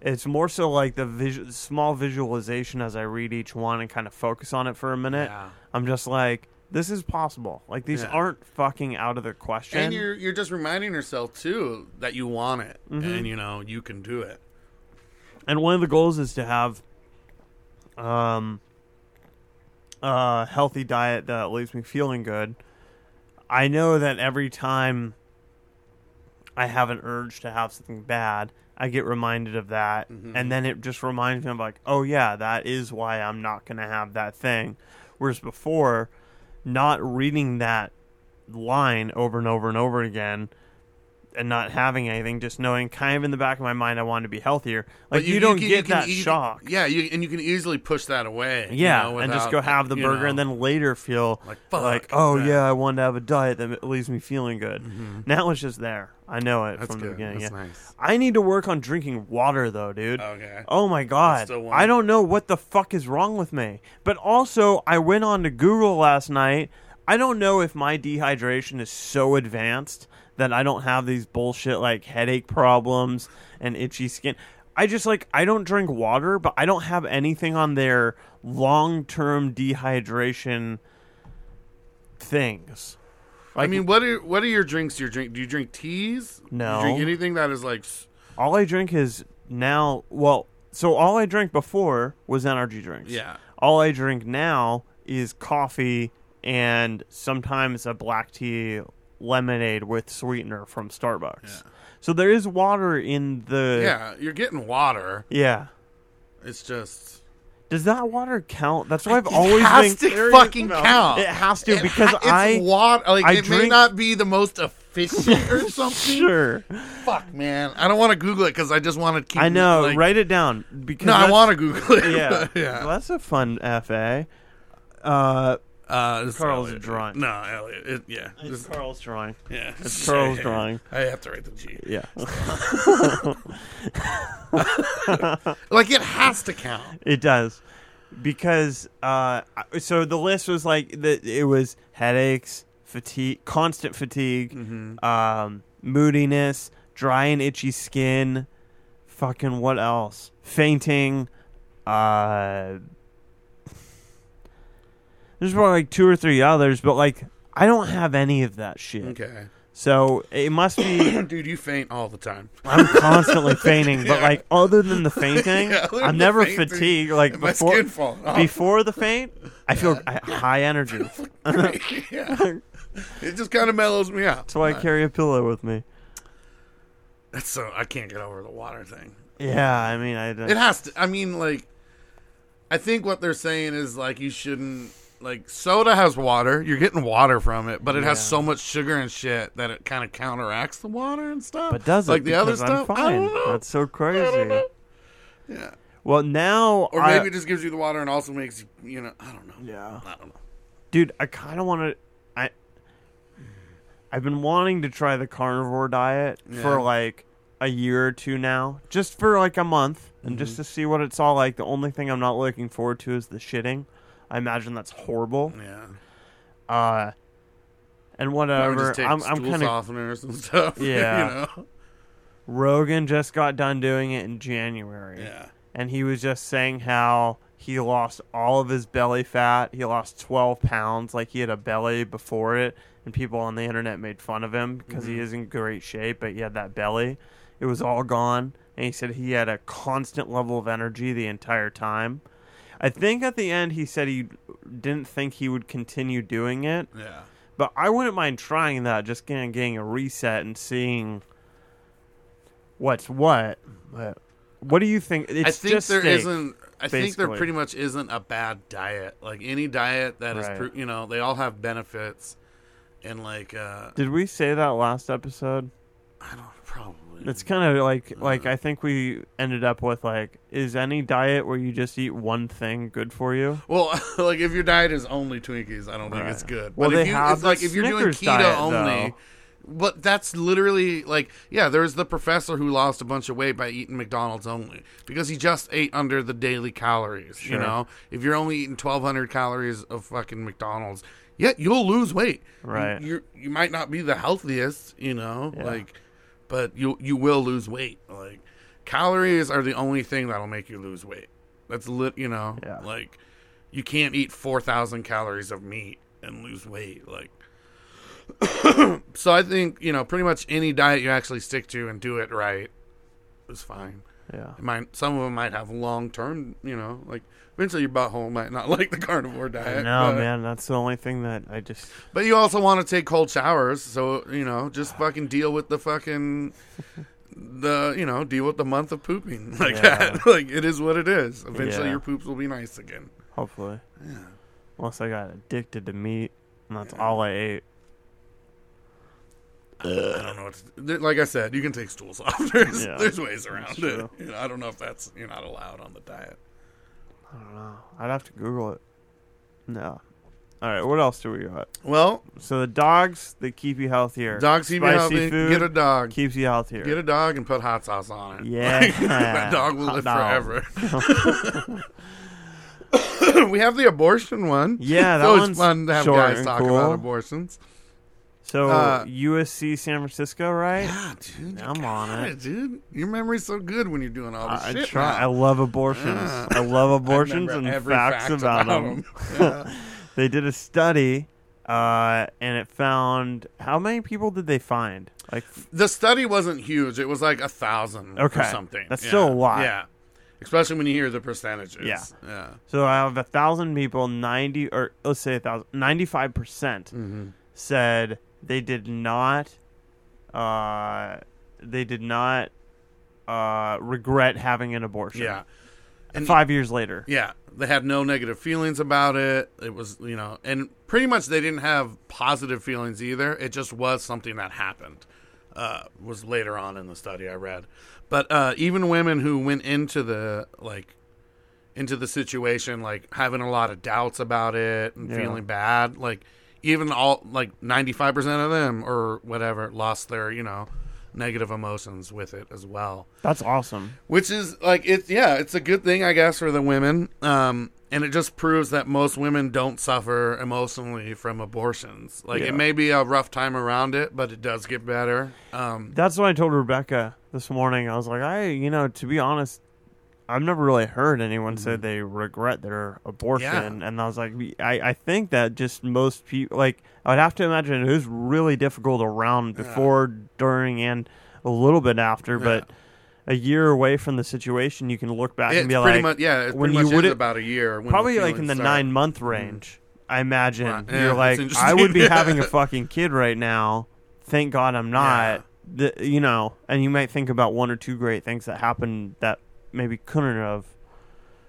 E: It's more so like the visu- small visualization as I read each one and kind of focus on it for a minute.
D: Yeah.
E: I'm just like, this is possible. Like these
D: Yeah.
E: aren't fucking out of the question.
D: And you're you're just reminding yourself too that you want it,
E: Mm-hmm.
D: and you know you can do it.
E: And one of the goals is to have um a healthy diet that leaves me feeling good. I know that every time I have an urge to have something bad, I get reminded of that mm-hmm. and then it just reminds me of like, oh yeah, that is why I'm not going to have that thing. Whereas before, not reading that line over and over and over again and not having anything, just knowing kind of in the back of my mind I want to be healthier. Like
D: But
E: you, don't
D: can-
E: get
D: can
E: that shock.
D: Yeah, you, and you can easily push that away. you
E: Yeah,
D: know,
E: and just go have the
D: you
E: burger, and then later feel
D: Like,
E: like, oh
D: yeah.
E: yeah, I wanted to have a diet that leaves me feeling good. Mm-hmm. Now it's just there. I know it
D: That's
E: from the beginning.
D: That's
E: yeah.
D: nice.
E: I need to work on drinking water though, dude.
D: Okay.
E: Oh my god. I don't know what the fuck is wrong with me. But also, I went on to Google last night. I don't know if my dehydration is so advanced that I don't have these bullshit like headache problems and itchy skin. I just like I don't drink water, but I don't have anything on their long-term dehydration things.
D: I mean, what are what are your drinks? You drink? Do you drink teas? Do
E: No.
D: you drink anything that is like.
E: all I drink is now. Well, so all I drank before was energy drinks.
D: Yeah.
E: All I drink now is coffee and sometimes a black tea lemonade with sweetener from Starbucks.
D: Yeah.
E: So there is water in the.
D: Yeah, you're getting water.
E: Yeah.
D: It's just.
E: Does that water count? That's why I've
D: It
E: always
D: has
E: been
D: to fucking count.
E: It has to
D: It
E: because
D: ha- it's
E: I
D: water. Like
E: I
D: it may not be the most efficient or something.
E: sure.
D: Fuck, man. I don't want to Google it because I just want to keep.
E: I know.
D: like-
E: write it down because
D: No, I want to Google it.
E: Yeah,
D: yeah.
E: Well, that's a fun fa. Uh,
D: Uh,
E: Carl's
D: Elliot.
E: drawing.
D: No, Elliot. It, yeah.
E: it's
D: This-
E: Carl's drawing.
D: yeah.
E: It's Carl's drawing.
D: I have to write the G.
E: Yeah.
D: Like it has to count.
E: It does because uh, so the list was like that. It was headaches, fatigue, constant fatigue,
D: Mm-hmm.
E: um, moodiness, dry and itchy skin. Fucking what else? Fainting. Uh, there's probably like two or three others, but like I don't have any of that shit.
D: Okay.
E: So it must be.
D: Dude, you faint all the time.
E: I'm constantly fainting, but
D: Yeah.
E: like other than the fainting,
D: Yeah,
E: I'm never
D: fainting,
E: fatigued. Like before, before the faint, I feel I- high energy.
D: yeah. It just kind of mellows me out.
E: That's why I carry a pillow with me.
D: That's so I can't get over the water thing.
E: Yeah, I mean, I Don't.
D: It has to. I mean, like, I think what they're saying is like you shouldn't. Like soda has water, you're getting water from it, but it has
E: Yeah.
D: so much sugar and shit that it kind of counteracts the water and stuff.
E: but does it?
D: like the other
E: Because I'm
D: stuff? I
E: fine.
D: don't know.
E: That's so
D: I
E: crazy.
D: know. Yeah,
E: Well, now
D: or
E: I-
D: maybe it just gives you the water and also makes you, you know, I don't know.
E: yeah,
D: I don't know.
E: dude, I kind of want to. I I've been wanting to try the carnivore diet for like a year or two now, just for like a month, and
D: Mm-hmm.
E: just to see what it's all like. The only thing I'm not looking forward to is the shitting. I imagine that's horrible.
D: Yeah,
E: Uh, and whatever. I'm, I'm kind of.
D: softeners and stuff.
E: Yeah.
D: you know.
E: Rogan just got done doing it in January.
D: Yeah.
E: and he was just saying how he lost all of his belly fat. He lost 12 pounds, like he had a belly before it, and people on the internet made fun of him because he is in great shape, but he had that belly. It was all gone, and he said he had a constant level of energy the entire time. I think at the end he said he didn't think he would continue doing it,
D: Yeah.
E: but I wouldn't mind trying that, just getting, getting a reset and seeing what's what. But what do you think? It's
D: I think there not I think there pretty much isn't a bad diet. Like any diet that is,
E: Right.
D: pro- you know, they all have benefits, and like, uh,
E: Did we say that last episode?
D: I don't probably.
E: It's kind of like uh, like I think we ended up with like is any diet where you just eat one thing good for you?
D: well, like if your diet is only Twinkies, I don't think
E: Right.
D: it's good.
E: Well,
D: but
E: they
D: if you,
E: have
D: it's like if you're doing
E: Snickers
D: keto
E: diet,
D: only. But that's literally like, yeah, there's the professor who lost a bunch of weight by eating McDonald's only because he just ate under the daily calories. You
E: Sure.
D: know, if you're only eating 1,200 calories of fucking McDonald's, yeah, you'll lose weight.
E: Right.
D: You you might not be the healthiest, you know, like, but you you will lose weight. Like, calories are the only thing that'll make you lose weight. That's lit, you know,
E: Yeah.
D: like, you can't eat 4,000 calories of meat and lose weight. Like, so I think you know pretty much any diet you actually stick to and do it right is fine.
E: Yeah.
D: It might some of them might have long term, you know, like eventually your butthole might not like the carnivore diet.
E: No, man, that's the only thing that I just
D: But you also want to take cold showers, so you know, just fucking deal with the fucking the you know deal with the month of pooping like
E: Yeah.
D: that. like it is what it is. Eventually
E: Yeah.
D: your poops will be nice again.
E: hopefully.
D: Yeah.
E: Unless I got addicted to meat and that's all I ate.
D: I don't know what. To, like I said, you can take stool softeners.
E: Yeah,
D: There's ways around it. You know, I don't know if that's you're not allowed on the diet.
E: I don't know. I'd have to Google it. No. All right, what else do we got?
D: Well,
E: So the dogs they keep you healthier.
D: dogs keep you healthy.
E: food
D: Get a dog.
E: keeps you healthier.
D: Get a dog and put hot sauce on it.
E: Yeah.
D: Like, that dog will
E: Hot
D: live
E: dog.
D: forever. we have the abortion one.
E: Yeah, that one's
D: fun to have guys talk
E: cool.
D: about abortions.
E: So
D: Uh,
E: USC San Francisco, right?
D: Yeah, dude, you
E: I'm on
D: got
E: it.
D: dude. Your memory's so good when you're doing all this
E: I, I
D: shit.
E: try. I
D: now.
E: love abortions.
D: Yeah.
E: I love abortions
D: remember
E: and
D: every
E: facts
D: fact
E: about, them.
D: Yeah.
E: They did a study uh, and it found how many people did they find? Like,
D: The study wasn't huge. It was like a thousand or
E: Okay.
D: something.
E: That's still a lot.
D: Yeah. Especially when you hear the percentages.
E: Yeah.
D: Yeah.
E: so out of a thousand people, ninety or let's say a thousand, ninety-five percent
D: Mm-hmm.
E: said they did not, uh, they did not, uh, regret having an abortion.
D: Yeah.
E: And five years later.
D: Yeah, they had no negative feelings about it. It was, you know, and pretty much they didn't have positive feelings either. It just was something that happened. Uh, was later on in the study I read, but uh, even women who went into the like into the situation like having a lot of doubts about it and
E: Yeah.
D: feeling bad, like even all like ninety five percent of them or whatever lost their you know negative emotions with it as well
E: That's awesome.
D: which is like it's yeah it's a good thing i guess for the women um and it just proves that most women don't suffer emotionally from abortions like
E: Yeah.
D: it may be a rough time around it but it does get better um
E: That's what I told Rebecca this morning. I was like, I, you know, to be honest, I've never really heard anyone say they regret their abortion.
D: Mm-hmm. Yeah.
E: And I was like, I, I think that just most people, like, I would have to imagine it was really difficult around before, during, and a little bit after. But a year away from the situation, you can look back
D: it's
E: and be
D: pretty
E: like,
D: much yeah
E: when
D: pretty
E: you
D: much
E: would
D: about a year
E: probably like in the
D: feelings
E: nine month range. I imagine
D: Right.
E: You're like, I would be having a fucking kid right now. Thank God I'm not. The, you know, and you might think about one or two great things that happened that maybe couldn't have.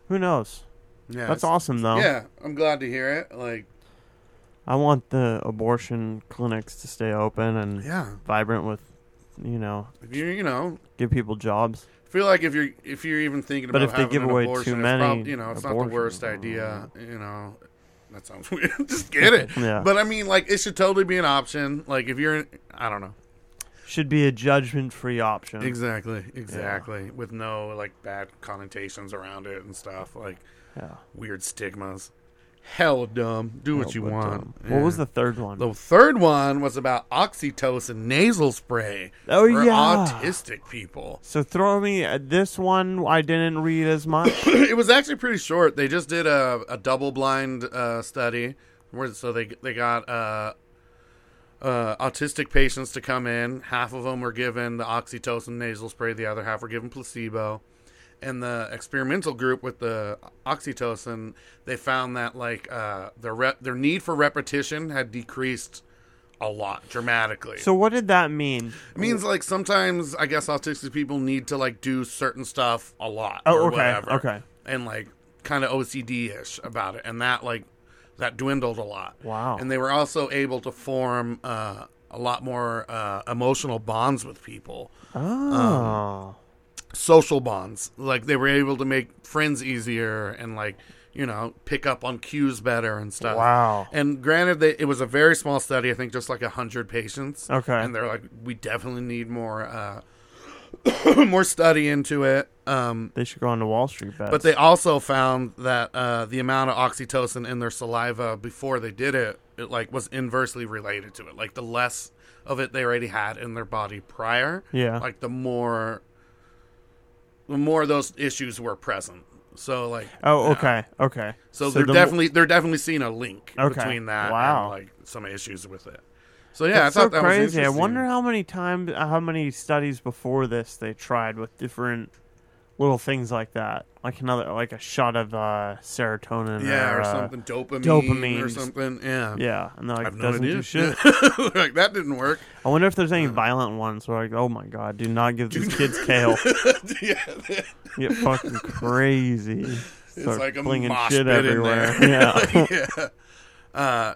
E: Who knows?
D: yeah
E: That's awesome though.
D: yeah i'm glad to hear it like
E: I want the abortion clinics to stay open and
D: yeah
E: vibrant with, you know,
D: if you you know
E: give people jobs.
D: feel like if you're if you're even thinking
E: But
D: about
E: if they give
D: an
E: away
D: abortion,
E: too many
D: prob- you know it's not the worst
E: I
D: idea you know that sounds weird just get it
E: Yeah.
D: but i mean like it should totally be an option like if you're i don't know
E: Should be a judgment free option.
D: exactly exactly with no like bad connotations around it and stuff like
E: Yeah.
D: weird stigmas hell dumb do what
E: Oh,
D: you want
E: um, What was the third one?
D: the third one was about oxytocin nasal spray
E: Oh,
D: for
E: yeah.
D: autistic people
E: So throw me uh, this one. I didn't read as much.
D: it was actually pretty short. They just did a, a double blind uh, study where so they they got uh, uh, autistic patients to come in. Half of them were given the oxytocin nasal spray. The other half were given placebo. And the experimental group with the oxytocin, they found that like uh, their rep- their need for repetition had decreased a lot dramatically.
E: so what did that mean?
D: It means like sometimes I guess autistic people need to like do certain stuff a lot.
E: Oh,
D: or
E: okay,
D: whatever,
E: okay.
D: And like kind of OCD ish about it, and that like that dwindled a lot.
E: Wow.
D: And they were also able to form uh, a lot more uh, emotional bonds with people,
E: Oh.
D: social bonds. Like they were able to make friends easier and like you know pick up on cues better and stuff.
E: Wow.
D: And granted, they, it was a very small study. I think just like a hundred patients.
E: Okay.
D: And they're like, we definitely need more, uh, more study into it. Um,
E: they should go on to Wall Street bets.
D: but they also found that uh, the amount of oxytocin in their saliva before they did it, it like was inversely related to it. Like the less of it they already had in their body prior,
E: Yeah.
D: like the more, the more those issues were present. So like,
E: Oh,
D: yeah.
E: okay, okay.
D: So, they're
E: the
D: definitely they're definitely seeing a link
E: Okay.
D: between that
E: Wow.
D: and like some issues with it. So yeah,
E: That's
D: I thought
E: so
D: that
E: crazy. I wonder how many times, how many studies before this they tried with different little things like that, like another, like a shot of uh, serotonin.
D: yeah, or
E: uh,
D: something dopamine,
E: dopamine.
D: or something. Yeah,
E: Yeah, and they're like,
D: have
E: doesn't
D: idea.
E: do shit.
D: like that didn't work.
E: I wonder if there's any violent ones where like, oh my god, do not give these kids kale.
D: yeah,
E: Get fucking crazy.
D: it's
E: Start
D: like a
E: flinging
D: mosh
E: shit
D: pit
E: everywhere. Yeah.
D: yeah. Uh,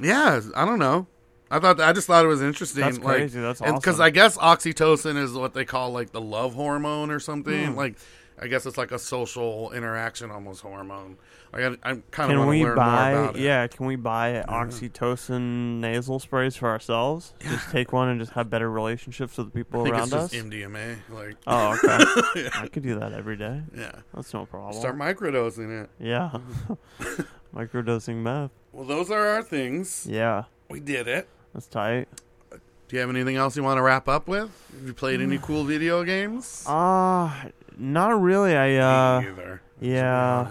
D: yeah, I don't know. I thought I just thought it was interesting.
E: That's
D: like,
E: crazy. That's
D: Because. I guess oxytocin is what they call like the love hormone or something.
E: Hmm.
D: Like, I guess it's like a social interaction almost hormone. Like, I, I kind of
E: Can
D: want to
E: we
D: learn more
E: buy?
D: about it.
E: Yeah, can we buy oxytocin nasal sprays for ourselves? Just take one and just have better relationships with the people around
D: it's
E: us.
D: just MDMA. Like,
E: Oh, okay. I could do that every day.
D: yeah,
E: That's no problem.
D: start microdosing it.
E: yeah. Microdosing meth.
D: Well, those are our things.
E: Yeah,
D: We did it.
E: That's tight.
D: Do you have anything else you want to wrap up with? Have you played any cool video games?
E: Uh not really. I uh
D: Me either.
E: yeah.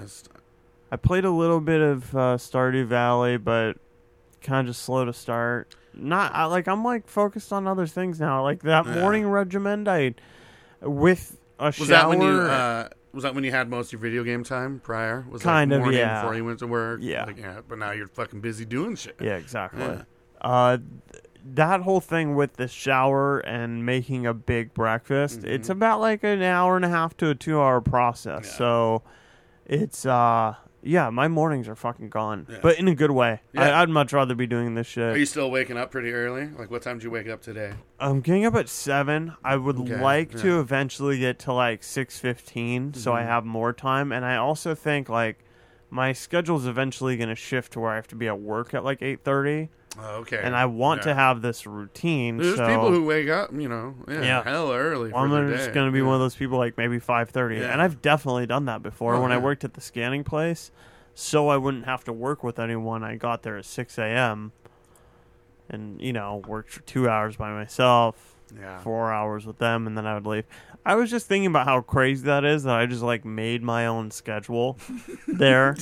E: I played a little bit of uh, Stardew Valley, but kind of just slow to start. Not I, like I'm like focused on other things now. Like that
D: Yeah.
E: morning regimen, I with a
D: Was
E: shower.
D: that when you uh, was that when you had most of your video game time prior? Was
E: Kind
D: that
E: of,
D: morning
E: yeah.
D: before you went to work?
E: Yeah.
D: Like, yeah. But now you're fucking busy doing shit.
E: yeah, exactly.
D: Yeah.
E: Uh, that whole thing with the shower and making a big breakfast, it's about like an hour and a half to a two hour process.
D: Yeah.
E: So it's uh yeah, my mornings are fucking gone,
D: Yeah.
E: but in a good way.
D: Yeah.
E: I, I'd much rather be doing this shit.
D: Are you still waking up pretty early? Like, what time did you wake up today?
E: I'm getting up at seven. I would
D: Okay,
E: like to.
D: Mm-hmm.
E: eventually get to like six so I have more time. And I also think like my schedule's eventually going to shift to where I have to be at work at like eight thirty,
D: Oh, okay.
E: and I want to have this routine.
D: There's
E: so
D: people who wake up, you know, yeah,
E: Yeah.
D: hell early.
E: I'm
D: for
E: just going to be
D: yeah.
E: one of those people like maybe five thirty,
D: Yeah.
E: and I've definitely done that before
D: Oh,
E: when I worked at the scanning place. So I wouldn't have to work with anyone. I got there at six a.m. and you know worked for two hours by myself.
D: Yeah.
E: four hours with them and then I would leave. I was just thinking about how crazy that is that I just like made my own schedule there.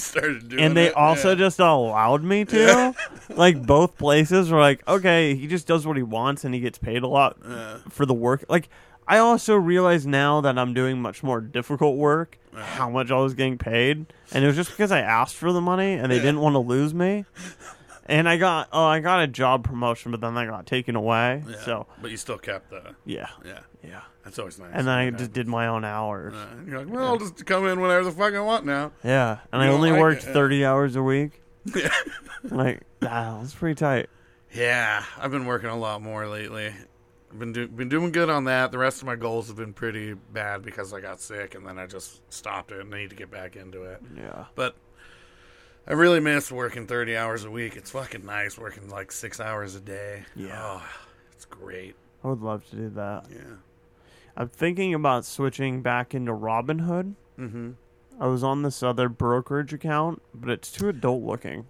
E: And they
D: it,
E: also
D: yeah.
E: just allowed me to. like both places were like, okay, he just does what he wants and he gets paid a lot
D: Yeah.
E: for the work. Like I also realize now that I'm doing much more difficult work, how much I was getting paid, and it was just because I asked for the money and they
D: Yeah.
E: didn't want to lose me. And I got oh I got a job promotion, but then that got taken away.
D: Yeah.
E: So
D: but you still kept the
E: yeah,
D: yeah.
E: yeah.
D: That's always nice.
E: And then I
D: Yeah.
E: just did my own hours.
D: Uh, you're like, well, I'll just come in whenever the fuck I want now.
E: Yeah, and I
D: You don't
E: only
D: like
E: worked
D: it,
E: thirty hours a week.
D: Yeah.
E: Like, ah, that's pretty tight.
D: Yeah, I've been working a lot more lately. I've been do- been doing good on that. The rest of my goals have been pretty bad because I got sick and then I just stopped it and I need to get back into it.
E: Yeah,
D: But I really miss working 30 hours a week. It's fucking nice working like 6 hours a day.
E: Yeah.
D: Oh, it's great.
E: I would love to do that.
D: Yeah.
E: I'm thinking about switching back into Robinhood.
D: Mhm.
E: I was on this other brokerage account, but it's too adult looking.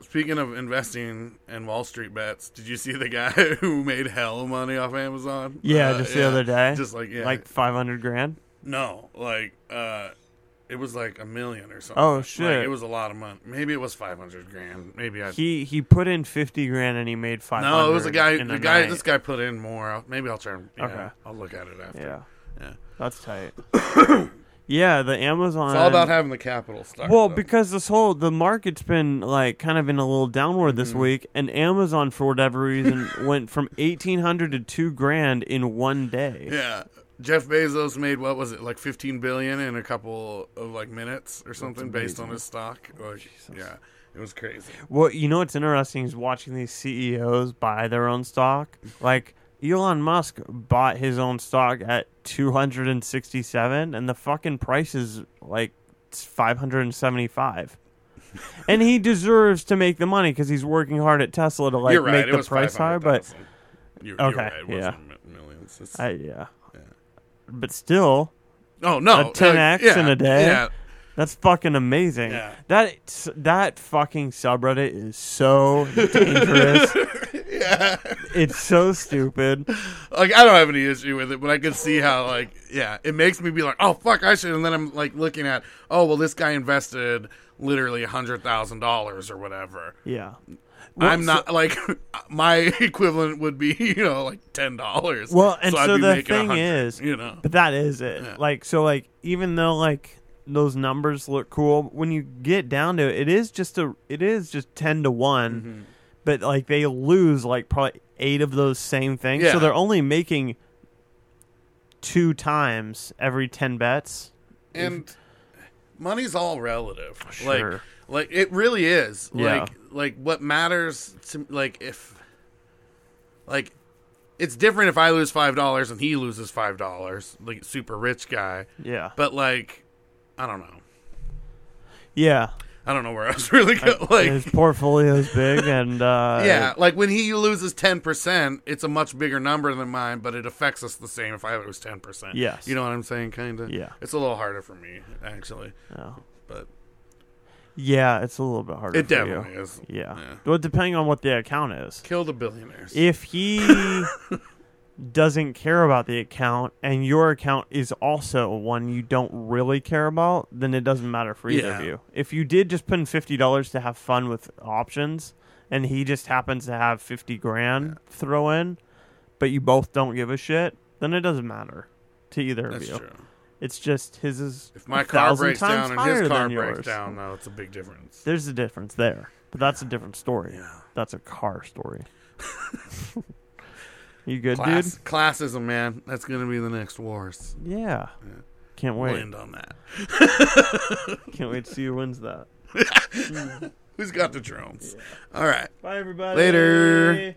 D: Speaking of investing in Wall Street bets, did you see the guy who made hell money off Amazon?
E: Yeah,
D: Uh,
E: just the other day.
D: Just like yeah,
E: Like five hundred grand.
D: no, like uh, it was like a million or something.
E: Oh,
D: Like,
E: shit.
D: it was a lot of money. Maybe it was five hundred grand. Maybe I.
E: He he put in fifty grand and he made five.
D: no, it was a guy. The guy.
E: night.
D: This guy put in more. I'll, maybe I'll and- Yeah,
E: Okay.
D: I'll look at it after.
E: Yeah,
D: Yeah.
E: that's tight. yeah, the Amazon.
D: It's all about having the capital stuck.
E: Well,
D: though.
E: because this whole the market's been like kind of in a little downward this mm-hmm. week, and Amazon for whatever reason went from eighteen hundred to two grand in one day.
D: Yeah. Jeff Bezos made what was it like 15 billion in a couple of like minutes or something based on his stock. Like, yeah, it was crazy.
E: Well, you know what's interesting is watching these CEOs buy their own stock. Like Elon Musk bought his own stock at two hundred and sixty-seven, and the fucking price is like five hundred and seventy-five. and he deserves to make the money because he's working hard at Tesla to like
D: right.
E: make
D: it
E: the price higher. But
D: you're,
E: Okay,
D: you're right. It
E: yeah.
D: wasn't mi- millions. It's-
E: I, yeah. But still,
D: oh no,
E: a uh, 10x
D: yeah,
E: in a day?
D: Yeah,
E: That's fucking amazing.
D: Yeah.
E: That that fucking subreddit is so dangerous.
D: yeah.
E: It's so stupid.
D: Like I don't have any issue with it, but I can see how like yeah, it makes me be like, oh fuck, I should. And then I'm like looking at, oh well, this guy invested literally a hundred thousand dollars or whatever.
E: Yeah.
D: I'm not like my equivalent would be you know like ten dollars.
E: Well, and
D: I'd
E: so the thing is,
D: you know,
E: But that is it.
D: Yeah.
E: Like so like even though like those numbers look cool, when you get down to it, it is just a it is just ten to one.
D: Mm-hmm.
E: But like they lose like probably eight of those same things.
D: Yeah.
E: So they're only making two times every ten bets.
D: and money's all relative.
E: Sure.
D: Like, like it really is.
E: Yeah.
D: Like, like what matters to like if, like, it's different if I lose five dollars and he loses five dollars, like super rich guy.
E: Yeah.
D: But like, I don't know.
E: Yeah.
D: I don't know where I was really go. Like,
E: His portfolio is big and uh
D: yeah, like when he loses ten percent, it's a much bigger number than mine, but it affects us the same if I lose ten percent.
E: Yes.
D: you know what I'm saying? Kind of.
E: Yeah.
D: it's a little harder for me actually,
E: Oh.
D: but
E: Yeah, it's a little bit harder.
D: it definitely
E: you.
D: is.
E: Yeah.
D: Yeah.
E: Well, depending on what the account is.
D: Kill the billionaires.
E: If he doesn't care about the account and your account is also one you don't really care about, then it doesn't matter for either of you. If you did just put in fifty dollars to have fun with options and he just happens to have 50 grand throw in, but you both don't give a shit, then it doesn't matter to either
D: That's
E: of you.
D: true.
E: It's just his is
D: If my car breaks down and his car breaks
E: yours.
D: down, though, it's a big difference.
E: There's a difference there, but that's a different story.
D: Yeah.
E: That's a car story. you good,
D: Class, classism, man. That's gonna be the next wars.
E: dude? Yeah. Can't wait.
D: We'll end on that.
E: Can't wait to see who wins that.
D: Who's got the drones? All right.
E: Bye, everybody.
D: Later.